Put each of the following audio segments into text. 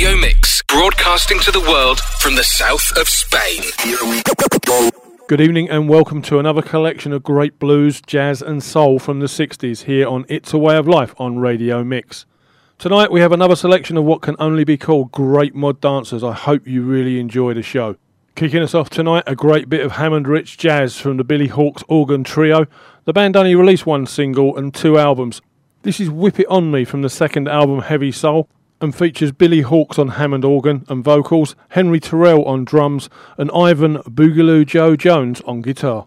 Radio Mix, broadcasting to the world from the south of Spain. Good evening and welcome to another collection of great blues, jazz, and soul from the 60s here on It's a Way of Life on Radio Mix. Tonight we have another selection of what can only be called great mod dancers. I hope you really enjoy the show. Kicking us off tonight, a great bit of Hammond Rich jazz from the Billy Hawks Organ Trio. The band only released one single and two albums. This is Whip It On Me from the second album Heavy Soul and features Billy Hawks on Hammond organ and vocals, Henry Terrell on drums, and Ivan Boogaloo Joe Jones on guitar.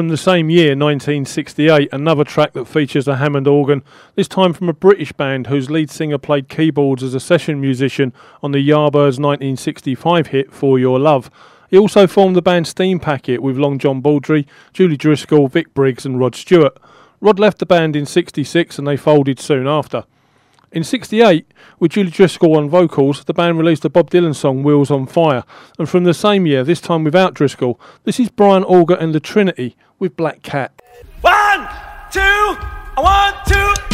From the same year, 1968, another track that features a Hammond organ, this time from a British band whose lead singer played keyboards as a session musician on the Yardbirds 1965 hit For Your Love. He also formed the band Steam Packet with Long John Baldry, Julie Driscoll, Vic Briggs, and Rod Stewart. Rod left the band in 66 and they folded soon after. In 68, with Julie Driscoll on vocals, the band released a Bob Dylan song, Wheels on Fire. And from the same year, this time without Driscoll, this is Brian Auger and the Trinity with Black Cat. One, two, one, two,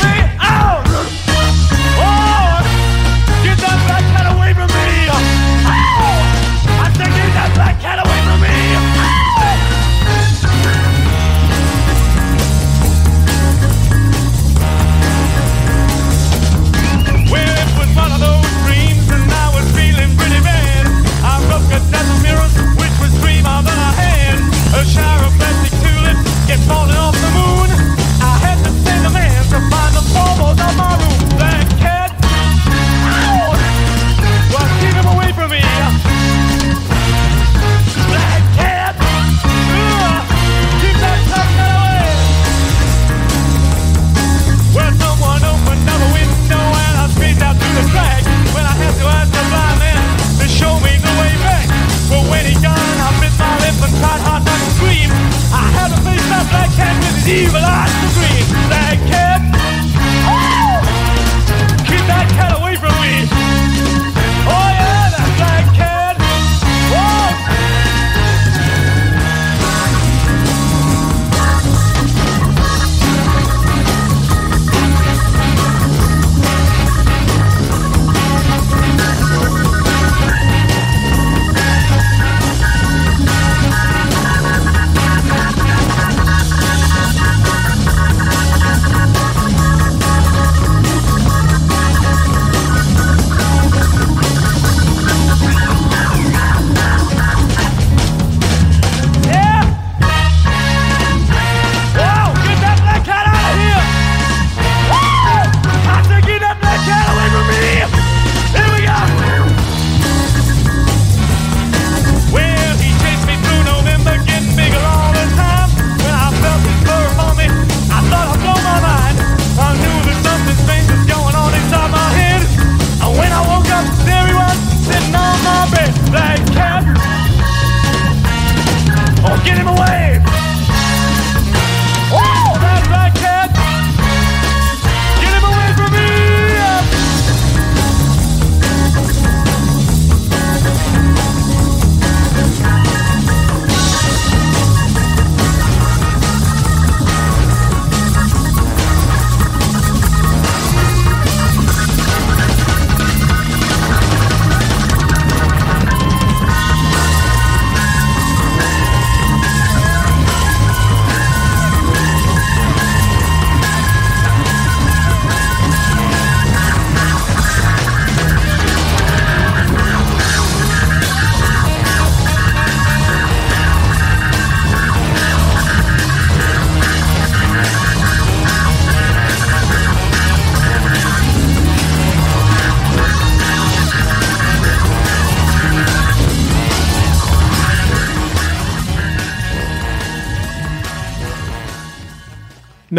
evil eyes to green. That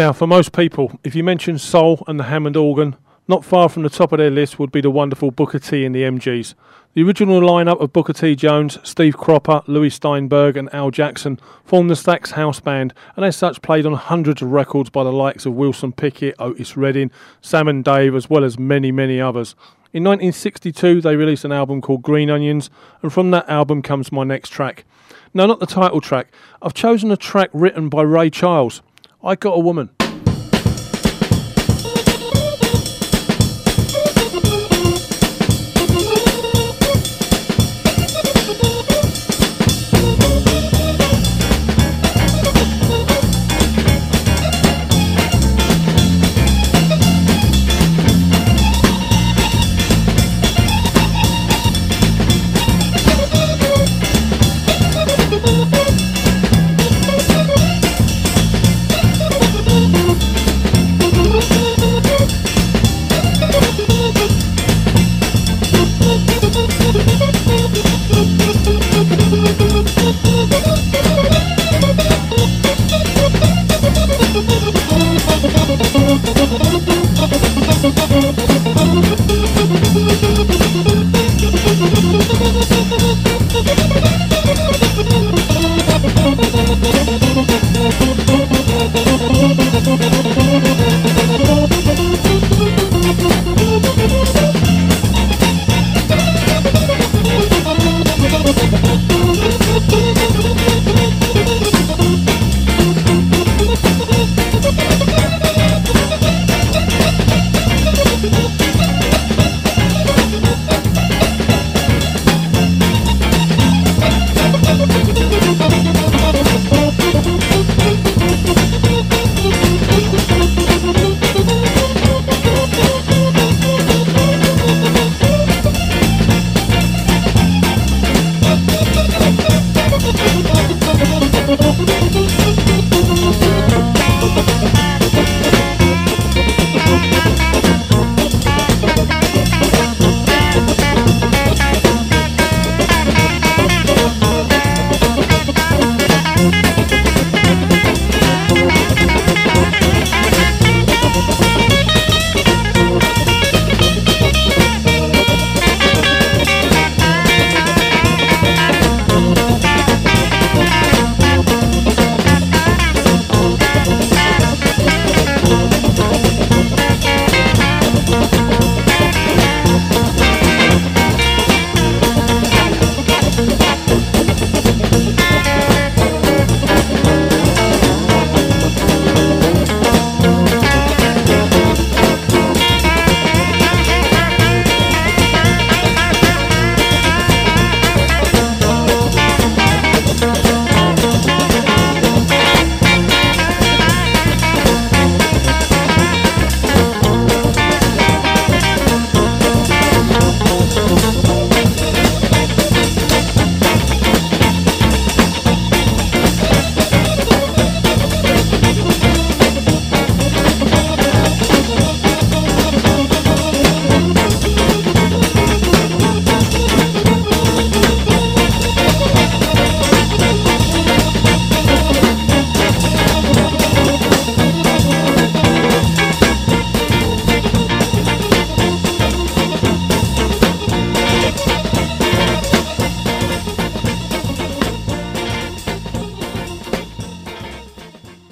Now, for most people, if you mention soul and the Hammond organ, not far from the top of their list would be the wonderful Booker T and the MGs. The original lineup of Booker T. Jones, Steve Cropper, Lewie Steinberg, and Al Jackson formed the Stax House Band, and as such played on hundreds of records by the likes of Wilson Pickett, Otis Redding, Sam and Dave, as well as many, many others. In 1962, they released an album called Green Onions, and from that album comes my next track. No, not the title track. I've chosen a track written by Ray Charles. I Got a Woman.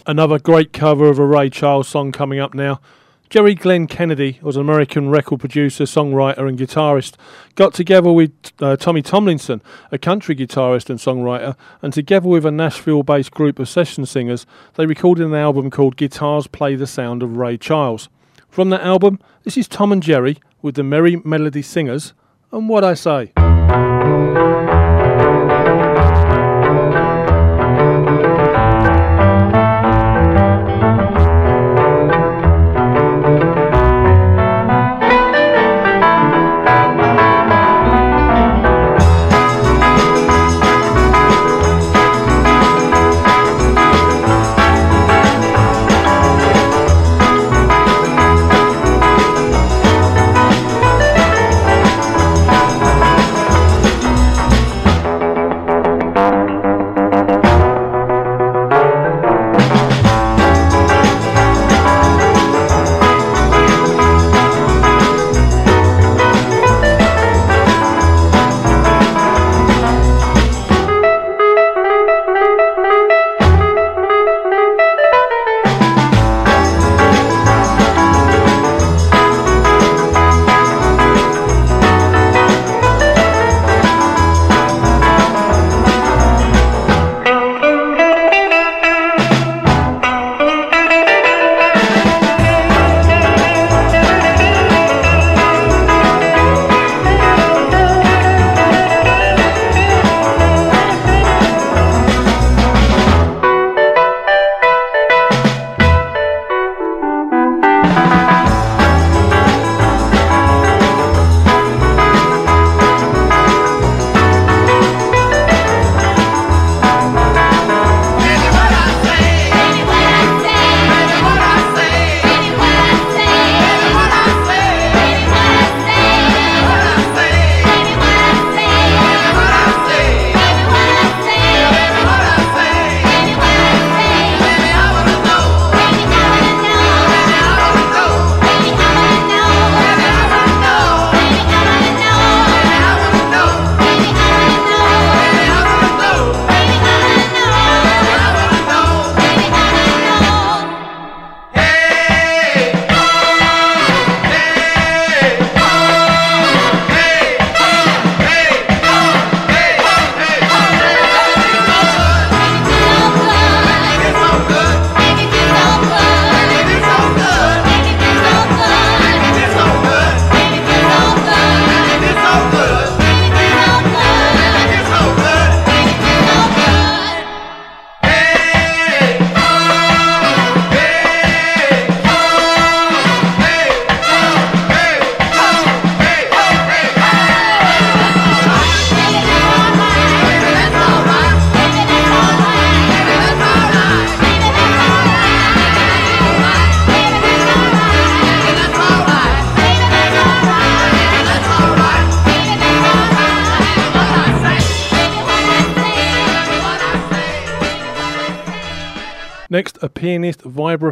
Another great cover of a Ray Charles song coming up now. Jerry Glenn Kennedy was an American record producer, songwriter, and guitarist. Got together with uh, Tommy Tomlinson, a country guitarist and songwriter, and together with a Nashville based group of session singers, they recorded an album called Guitars Play the Sound of Ray Charles. From that album, this is Tom and Jerry with the Merry Melody Singers and What I Say.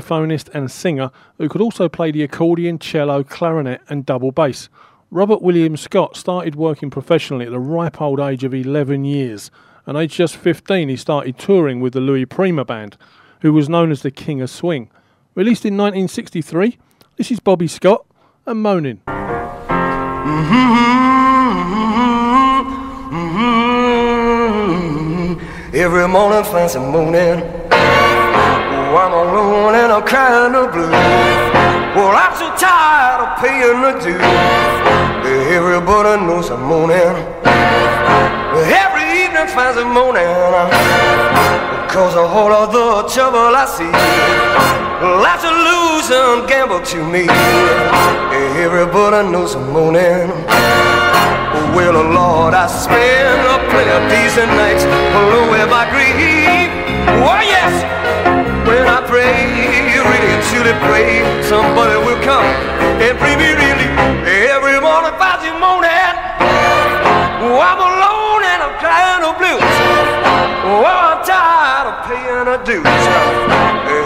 Vibraphonist, and singer who could also play the accordion, cello, clarinet, and double bass. Robert William Scott started working professionally at the ripe old age of 11 years, and aged just 15, he started touring with the Louis Prima Band, who was known as the King of Swing. Released in 1963, this is Bobby Scott and Moaning. Mm-hmm, mm-hmm, mm-hmm. Every morning. Oh, I'm alone and I'm crying the blues. Well, I'm so tired of paying the dues. Everybody knows I'm moaning. Every evening finds a moaning. Cause all of the trouble I see. Life's a losing gamble to me. Everybody knows I'm moaning. Well, Lord, I spend a plenty of and nights alone with my grief. Oh, yes when I pray, really and truly pray, somebody will come and bring me really every morning, Friday morning. Oh, I'm alone and I'm crying the blues. Oh, I'm tired of paying the dues.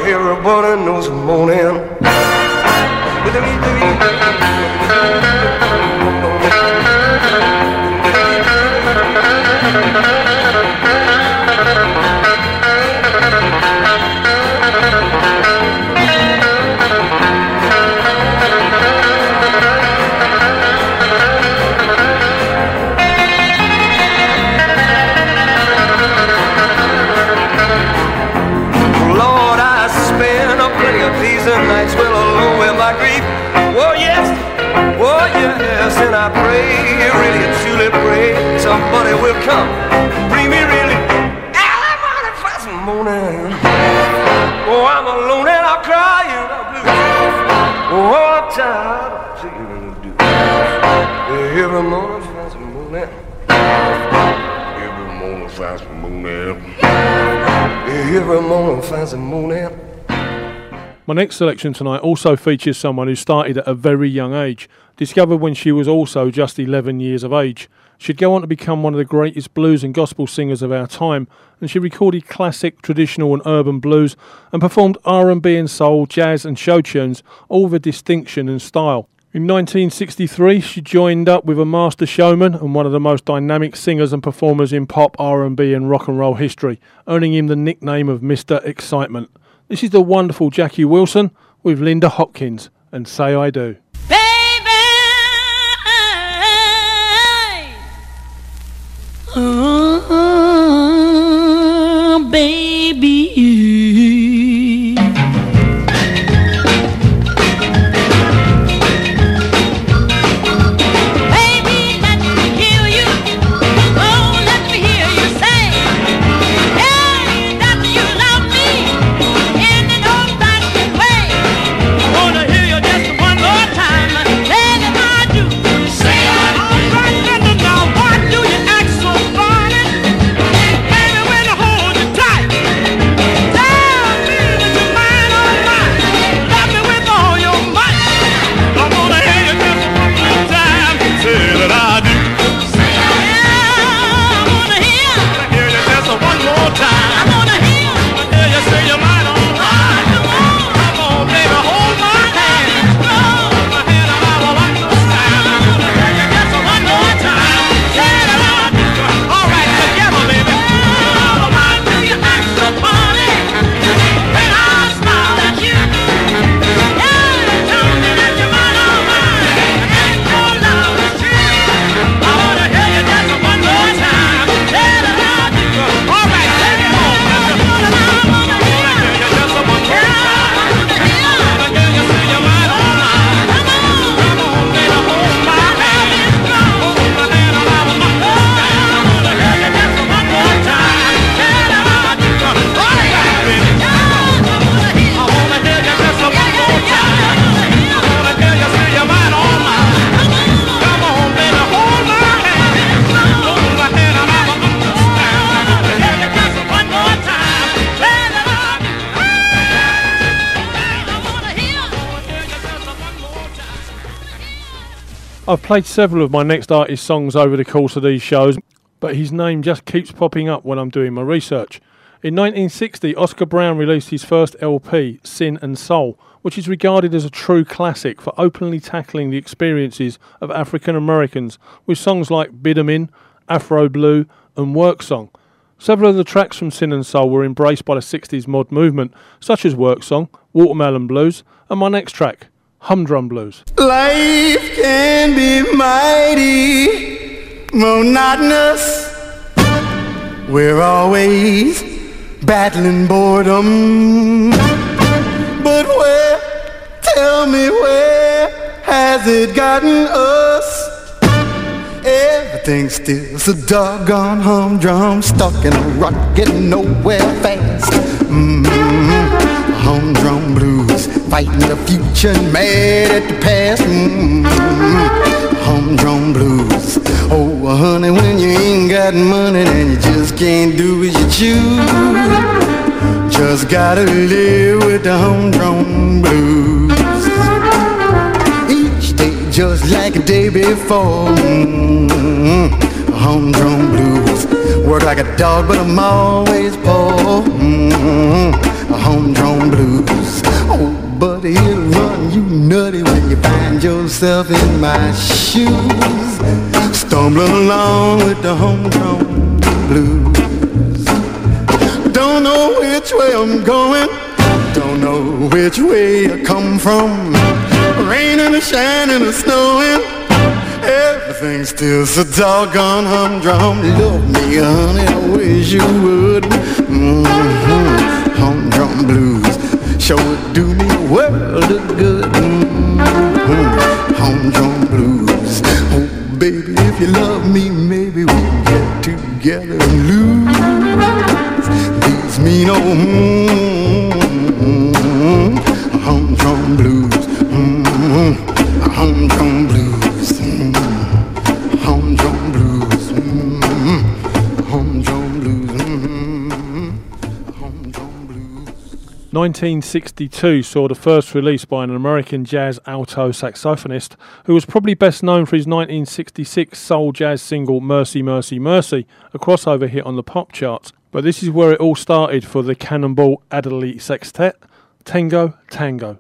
Everybody knows but it will come. Bring me really first morning. Oh, I'm alone and I'm blue. Oh, I'm tired of do. Every morning, morning. Every morning, morning. Every morning, morning. My next selection tonight also features someone who started at a very young age, discovered when she was also just 11 years of age. She'd go on to become one of the greatest blues and gospel singers of our time, and she recorded classic, traditional and urban blues and performed R&B and soul, jazz and show tunes, all with distinction and style. In 1963, she joined up with a master showman and one of the most dynamic singers and performers in pop, R&B and rock and roll history, earning him the nickname of Mr. Excitement. This is the wonderful Jackie Wilson with Linda Hopkins and Say I Do. Baby. Baby, played several of my next artist songs over the course of these shows, but his name just keeps popping up when I'm doing my research. In 1960, Oscar Brown released his first LP, Sin and Soul, which is regarded as a true classic for openly tackling the experiences of African Americans with songs like Bid 'em In, Afro Blue, and Work Song. Several of the tracks from Sin and Soul were embraced by the 60s mod movement, such as Work Song, Watermelon Blues, and my next track, Humdrum Blues. Life can be mighty monotonous. We're always battling boredom. But where, tell me where has it gotten us? Everything's still so doggone humdrum, stuck in a rut, getting nowhere fast. mm fighting the future, and mad at the past. mm Humdrum blues. Oh, honey, when you ain't got money, then you just can't do as you choose. Just gotta live with the humdrum blues each day just like a day before. Mm-hmm. Humdrum blues. Work like a dog, but I'm always poor. Mm-hmm. Humdrum blues. But it'll run you nutty when you find yourself in my shoes. Stumbling along with the homegrown blues. Don't know which way I'm going. Don't know which way I come from. Raining and shining and snowing. Everything's still so doggone humdrum. Love me, honey, I wish you would. Mm-hmm. Humdrum blues sure would do me world of good. Mm-hmm. Humdrum blues. Oh, baby, if you love me, maybe we'll get together and lose these mean old mm, humdrum blues. Mm, humdrum blues. Mm, humdrum blues. Mm, blues. 1962 saw the first release by an American jazz alto saxophonist who was probably best known for his 1966 soul jazz single Mercy, Mercy, Mercy, a crossover hit on the pop charts. But this is where it all started for the Cannonball Adderley Sextet Tango Tango.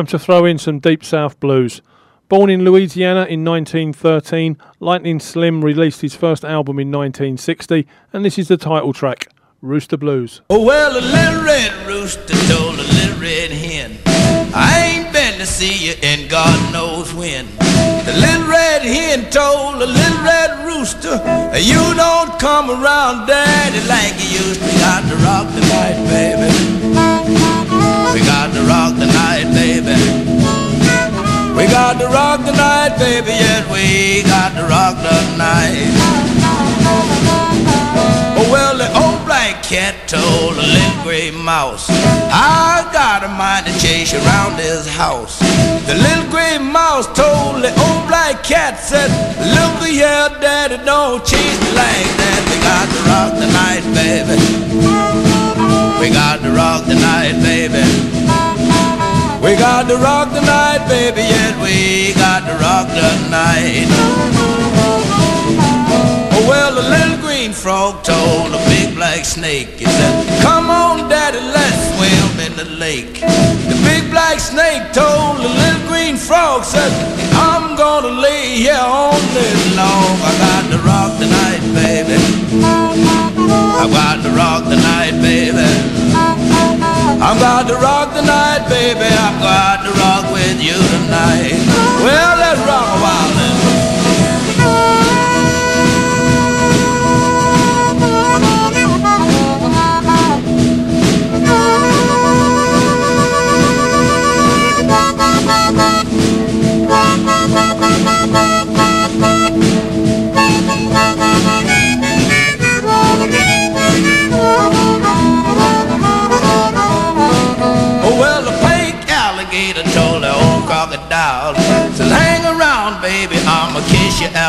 Time to throw in some Deep South blues. Born in Louisiana in 1913, Lightnin' Slim released his first album in 1960, and this is the title track, Rooster Blues. Oh, well, a little red rooster told a little red hen, I ain't been to see you in God knows when. The little red hen told a little red rooster, You don't come around daddy like you used to. Got to rock the night, baby. We got to rock the night, baby. We got to rock the night, baby. Yes, we got to rock the night. Oh, well, the old black cat told the little gray mouse, I got a mind to chase you around this house. The little gray mouse told the old black cat, said, Look here, daddy, don't chase me like that. We got to rock the night, baby. We got to rock the night, baby. We got to rock the night, baby. Yes, we got to rock the night. Oh, well, the little green frog told the big black snake, he said, Come on, daddy, let's swim the lake. The big black snake told the little green frog, said, I'm gonna lay here all this long. I got to rock the night, baby. I got to rock the night, baby. I'm got to rock the night, baby. I'm got to rock with you tonight. Well, let's rock a while then.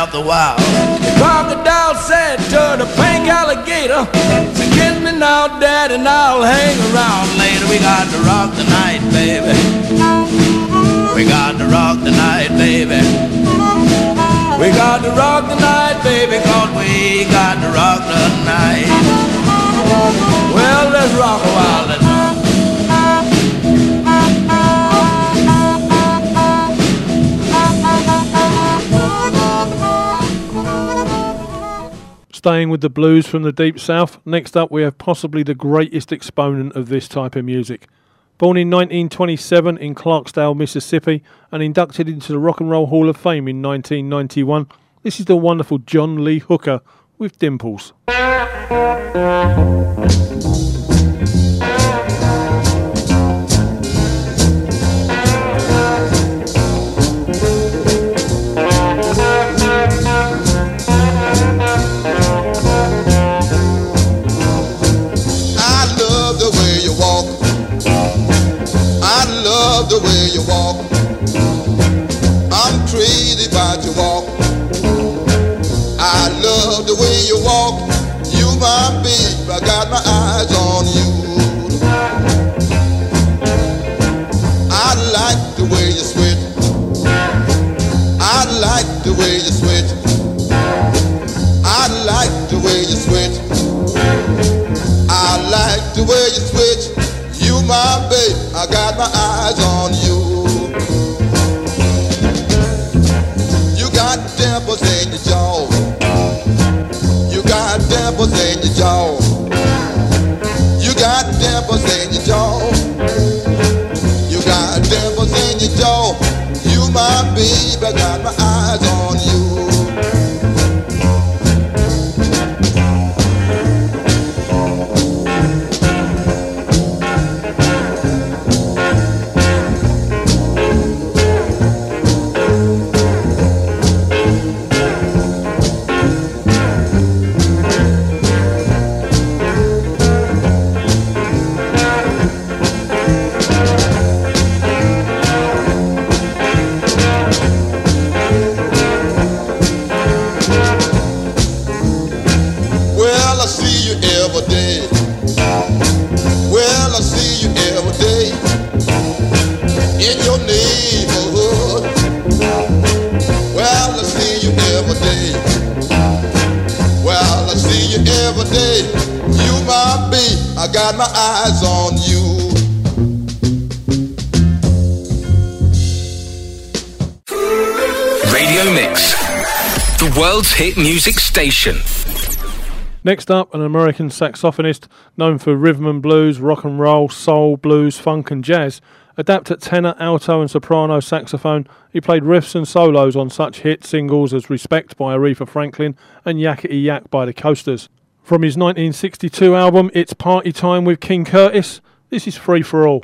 Out the wild. The crocodile said to the pink alligator, so kiss me now, daddy, and I'll hang around later. We got to rock the night, baby. We got to rock the night, baby. We got to rock the night, baby, cause we got to rock the night. Well, let's rock a while. Let's Staying with the blues from the Deep South, next up we have possibly the greatest exponent of this type of music. Born in 1927 in Clarksdale, Mississippi, and inducted into the Rock and Roll Hall of Fame in 1991, this is the wonderful John Lee Hooker with Dimples. The way you walk. I'm crazy about your walk. I love the way you walk. You my babe, I got my eyes on you. I like the way you switch. I like the way you switch. I like the way you switch. I like the way you switch. You my babe, I got my eyes on. You dimples in your jaw. You got dimples in your jaw. You got dimples in your jaw. You my babe, I got my eyes on hit music station. Next up, an American saxophonist known for rhythm and blues, rock and roll, soul, blues, funk, and jazz. Adept at tenor, alto, and soprano saxophone, he played riffs and solos on such hit singles as Respect by Aretha Franklin and Yakety Yak by the Coasters. From his 1962 album It's Party Time with King Curtis, this is Free for All.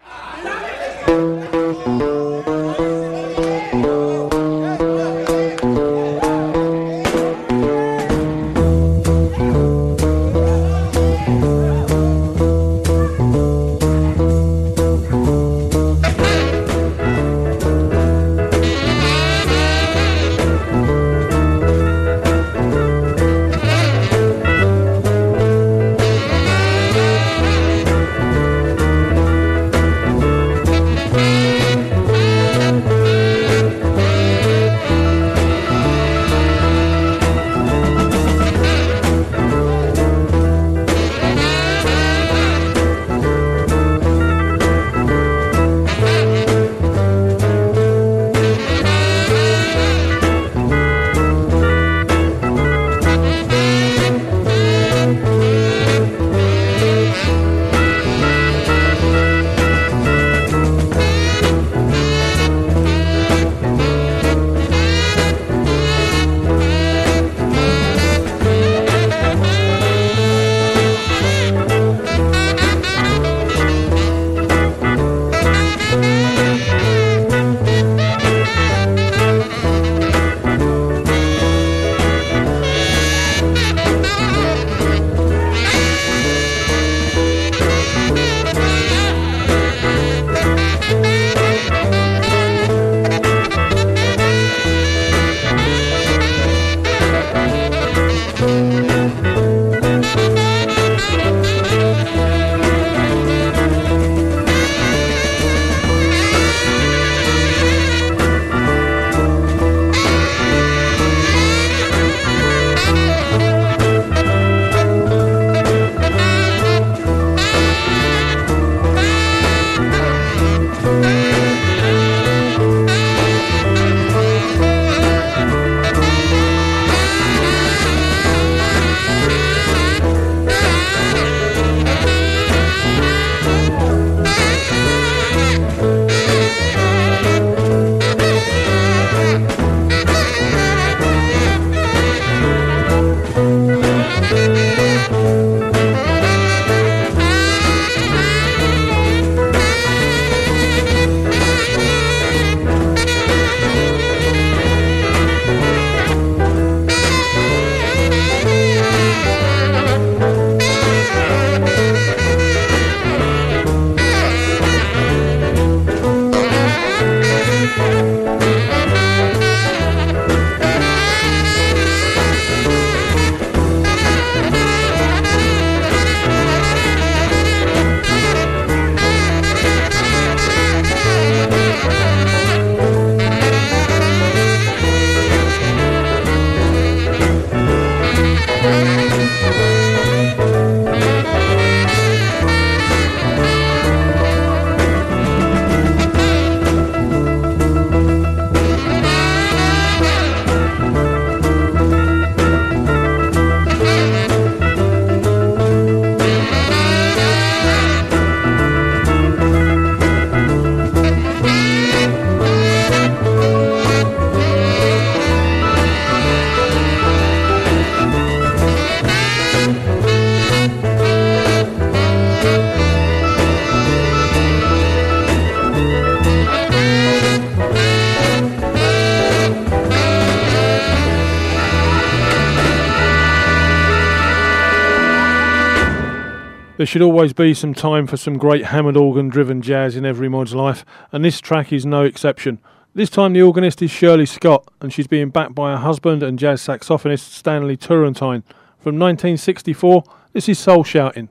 Should always be some time for some great hammered organ driven jazz in every mod's life, and this track is no exception. This time the organist is Shirley Scott, and she's being backed by her husband and jazz saxophonist Stanley Turrentine. From 1964, this is Soul Shouting.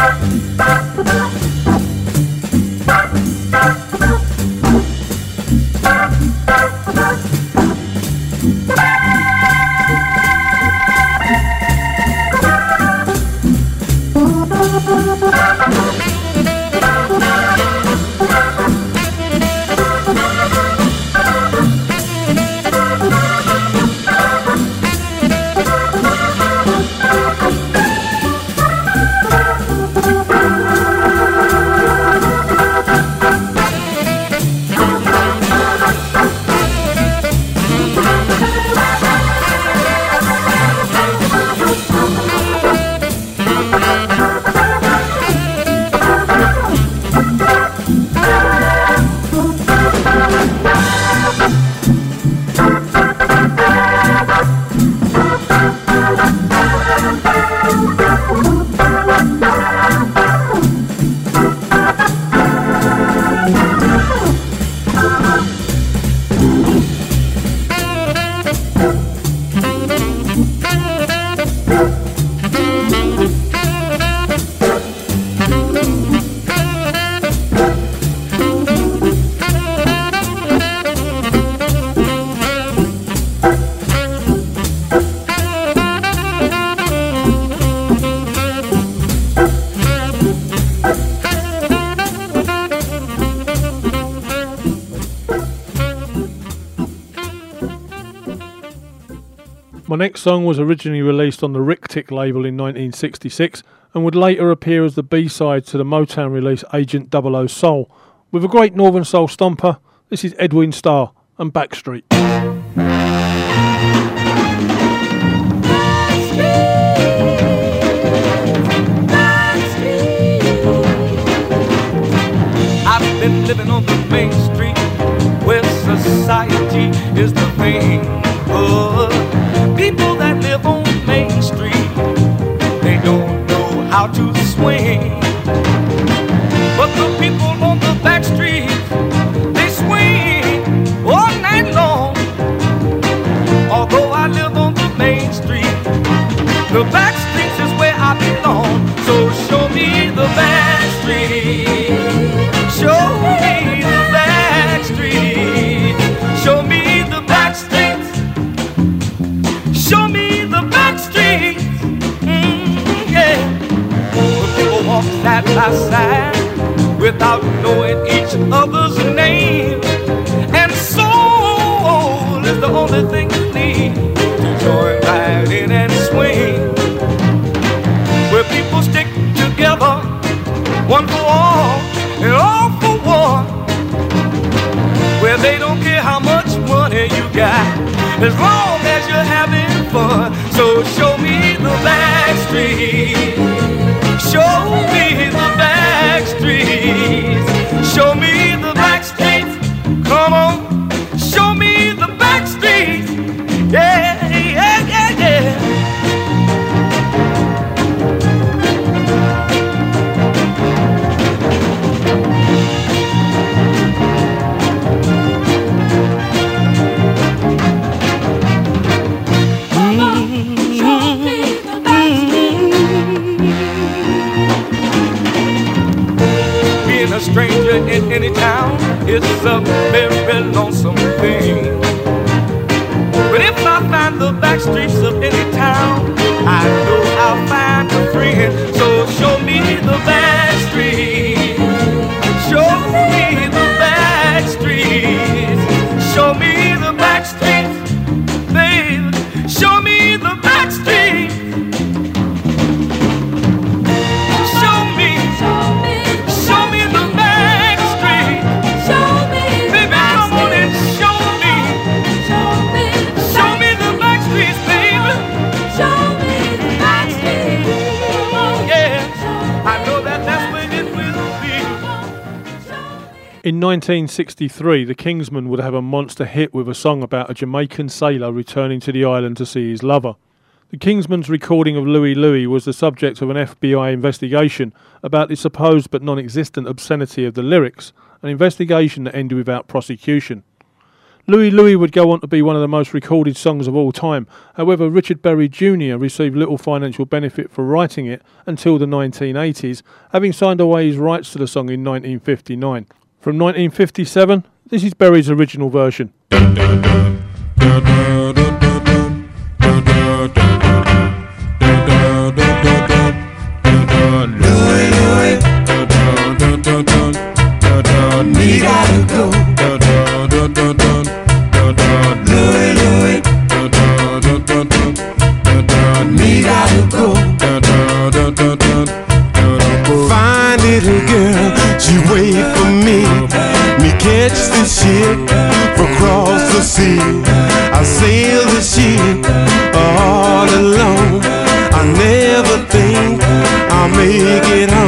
Bye. Song was originally released on the Ric-Tic label in 1966 and would later appear as the B-side to the Motown release Agent 00 Soul. With a great Northern Soul stomper, this is Edwin Starr and Backstreet. In 1963, the Kingsmen would have a monster hit with a song about a Jamaican sailor returning to the island to see his lover. The Kingsmen's recording of Louie Louie was the subject of an FBI investigation about the supposed but non existent obscenity of the lyrics, an investigation that ended without prosecution. Louie Louie would go on to be one of the most recorded songs of all time. However, Richard Berry Jr. received little financial benefit for writing it until the 1980s, having signed away his rights to the song in 1959. From 1957, this is Berry's original version. Me catch the ship across the sea. I sail the ship all alone. I never think I'll make it home.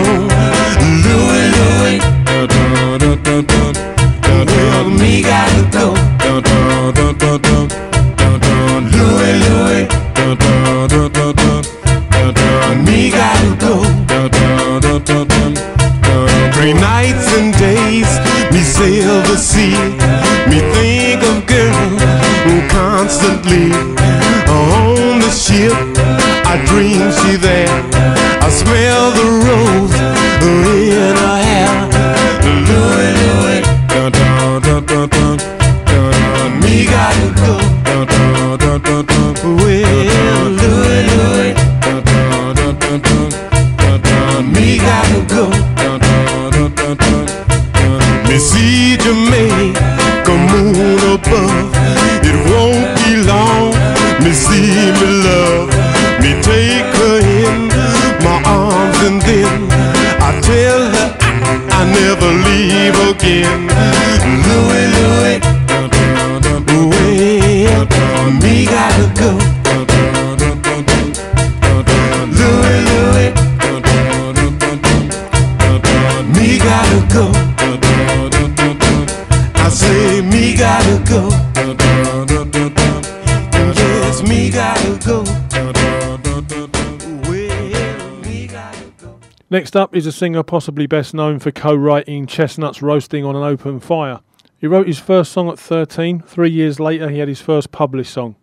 Is a singer possibly best known for co writing Chestnuts Roasting on an Open Fire. He wrote his first song at 13. Three years later, he had his first published song.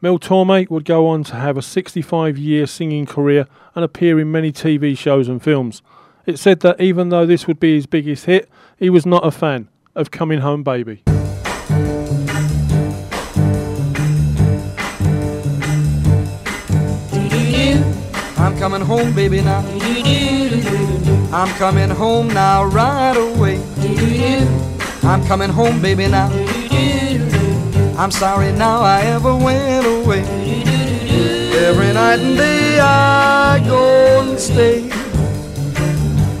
Mel Torme would go on to have a 65 year singing career and appear in many TV shows and films. It's said that even though this would be his biggest hit, he was not a fan of Coming Home Baby. Coming home, baby, now. I'm coming home now, right away. I'm coming home, baby, now. I'm sorry now I ever went away. Every night and day I go and stay.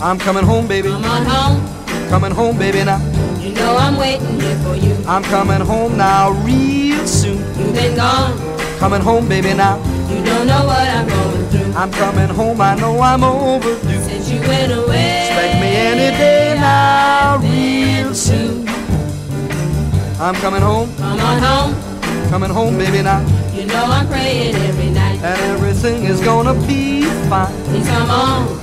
I'm coming home, baby. Come on home, Coming home, baby, now. you know I'm waiting here for you. I'm coming home now, real soon. You've been gone, Coming home, baby, now. you don't know what I'm going. I'm coming home, I know I'm overdue. Since you went away, Expect me any day now, real soon. I'm coming home, come on home, coming home, baby, now. you know I'm praying every night. And everything is gonna be fine. Please come on,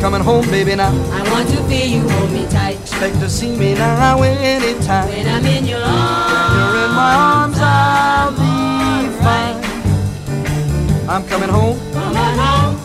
Coming home, baby, now. I want to feel you hold me tight. Expect to see me now anytime. When I'm in your arms, You're in my arms, I'll be fine. I'm coming home, come on home,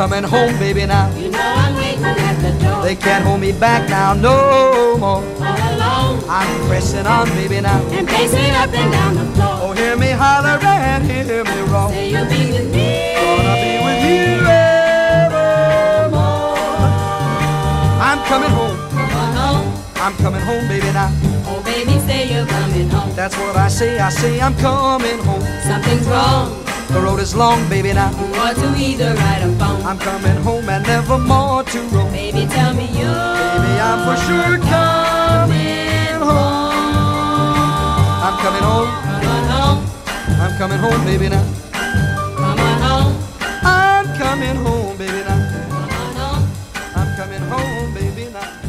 Coming home, baby, now. you know I'm waiting at the door. They can't hold me back now, no more. All alone, I'm pressing on, baby, now. and pacing up and down the floor. Oh, hear me holler and hear me roar. Say you'll be with me. Gonna be with you evermore. I'm coming home. Home, I'm coming home, baby, now. oh baby, say you're coming home. That's what I say. I say I'm coming home. Something's wrong. The road is long, baby, now. You ought to either ride or phone. I'm coming home and never more to roam. Baby, tell me you're Baby, I'm for sure coming home. I'm coming home. Come home, I'm coming home, baby, now. come on home, I'm coming home, baby, now. come on home. I'm coming home, baby, now.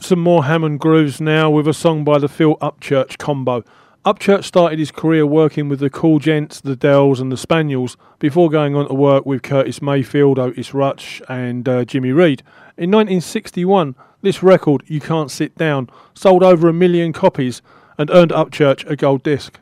Some more Hammond grooves now with a song by the Phil Upchurch combo. Upchurch started his career working with the Cool Gents, the Dells, and the Spaniels before going on to work with Curtis Mayfield, Otis Rush, and uh, Jimmy Reed. In 1961, this record, You Can't Sit Down, sold over a million copies and earned Upchurch a gold disc.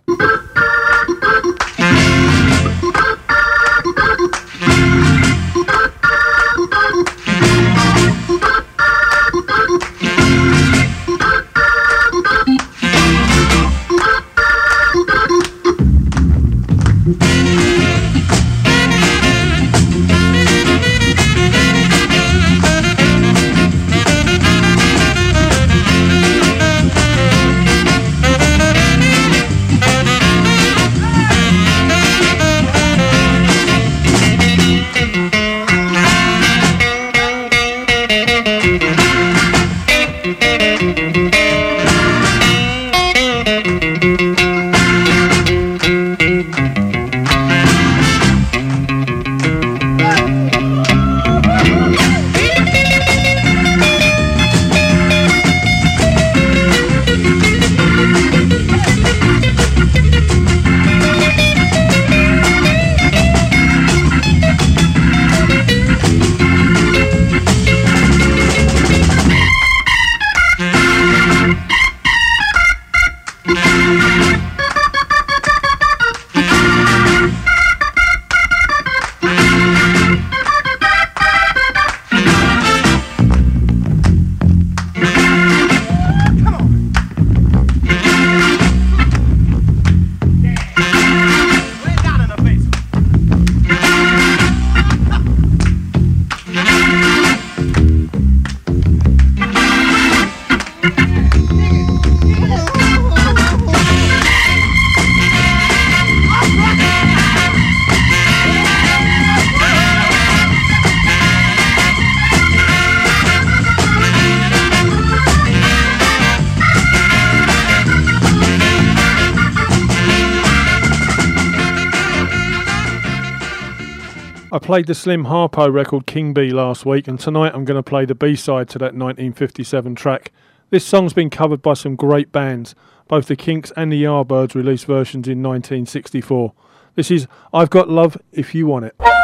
Played the Slim Harpo record King Bee last week, and tonight I'm going to play the B side to that 1957 track. This song's been covered by some great bands. Both the Kinks and the Yardbirds released versions in 1964. This is I've Got Love If You Want It.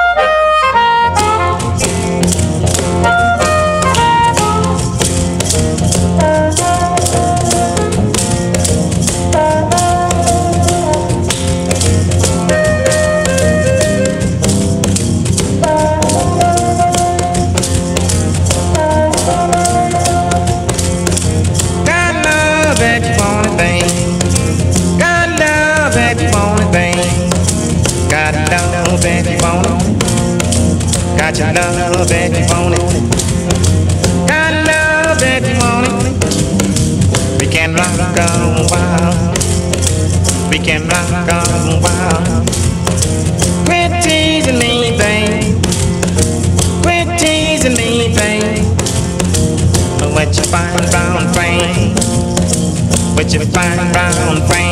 Love that you want it. Got love that you want it. We can rock a while. We can rock a while. Quit teasing me, babe. Quit teasing me, babe. What you find brown frame? What you find brown frame?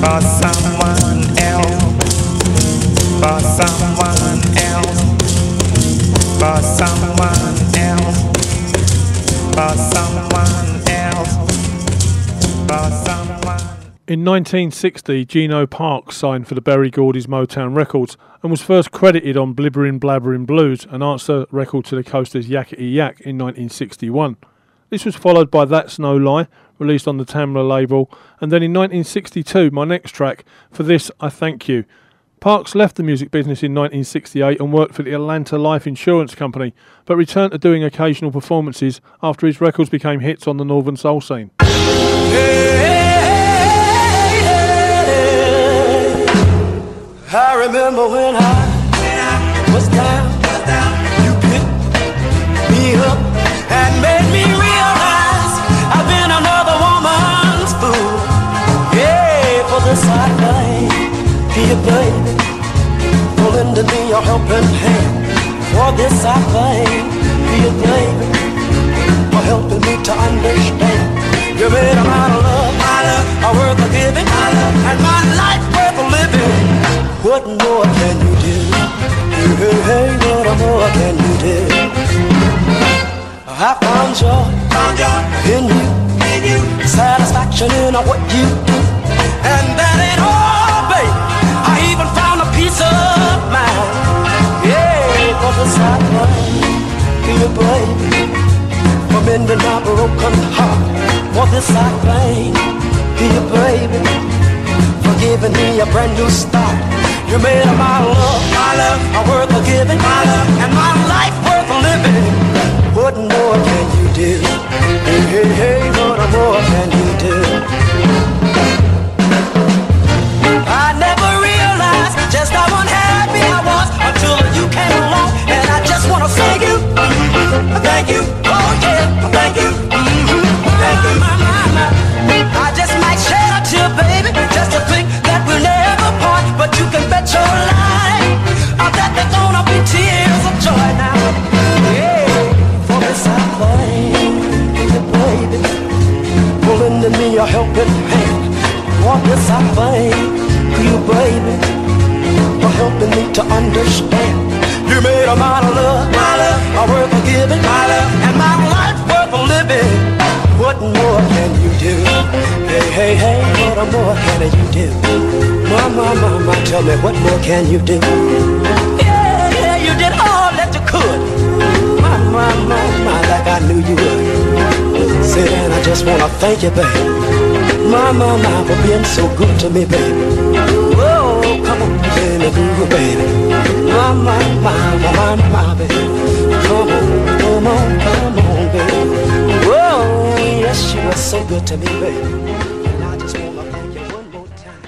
For someone else, for someone else, for someone else, for someone else, for someone. In 1960, Gino Parks signed for the Berry Gordy's Motown Records and was first credited on Blibberin' Blabberin' Blues, an answer record to the Coasters Yakety Yak in 1961. This was followed by That's No Lie, released on the Tamla label, and then in 1962, my next track, For This I Thank You. Parks left the music business in 1968 and worked for the Atlanta Life Insurance Company, but returned to doing occasional performances after his records became hits on the Northern Soul scene. I remember when baby, for lending me your helping hand. For this I thank you, baby, for helping me to understand. You made a lot of love, my love, a worth of giving, my love, and my life worth living. What more can you do? Hey, hey, what more can you do? I found joy, found joy in you, in you. Satisfaction in what you do, and that ain't all, peace of mind. Yeah, for the sacrifice, you baby, for mending my broken heart. For this I thank you, baby, for giving me a brand new start. You made my love, my love, a worth of giving, my love, and my life worth living. What more can you do? Thank you, baby. My, my, my, for being so good to me, baby. Whoa, oh, come on, baby. My, my, my, my, my, my. Come on, come on, come on, yes, you so good to me.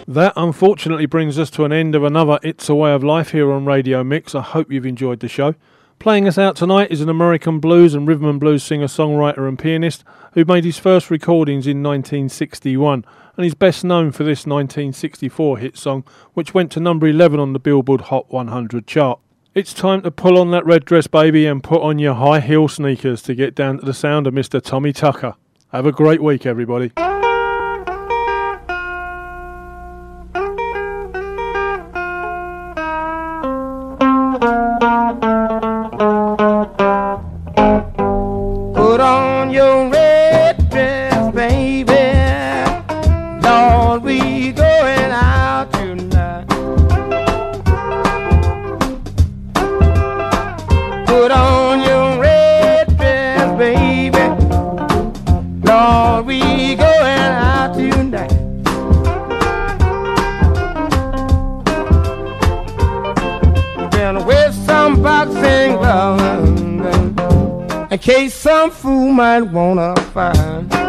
That unfortunately brings us to an end of another It's a Way of Life here on Radio Mix. I hope you've enjoyed the show. Playing us out tonight is an American blues and rhythm and blues singer, songwriter, and pianist who made his first recordings in 1961 and is best known for this 1964 hit song, which went to number 11 on the Billboard Hot 100 chart. It's time to pull on that red dress, baby, and put on your high heel sneakers to get down to the sound of Mr. Tommy Tucker. Have a great week, everybody. In case some fool might wanna find.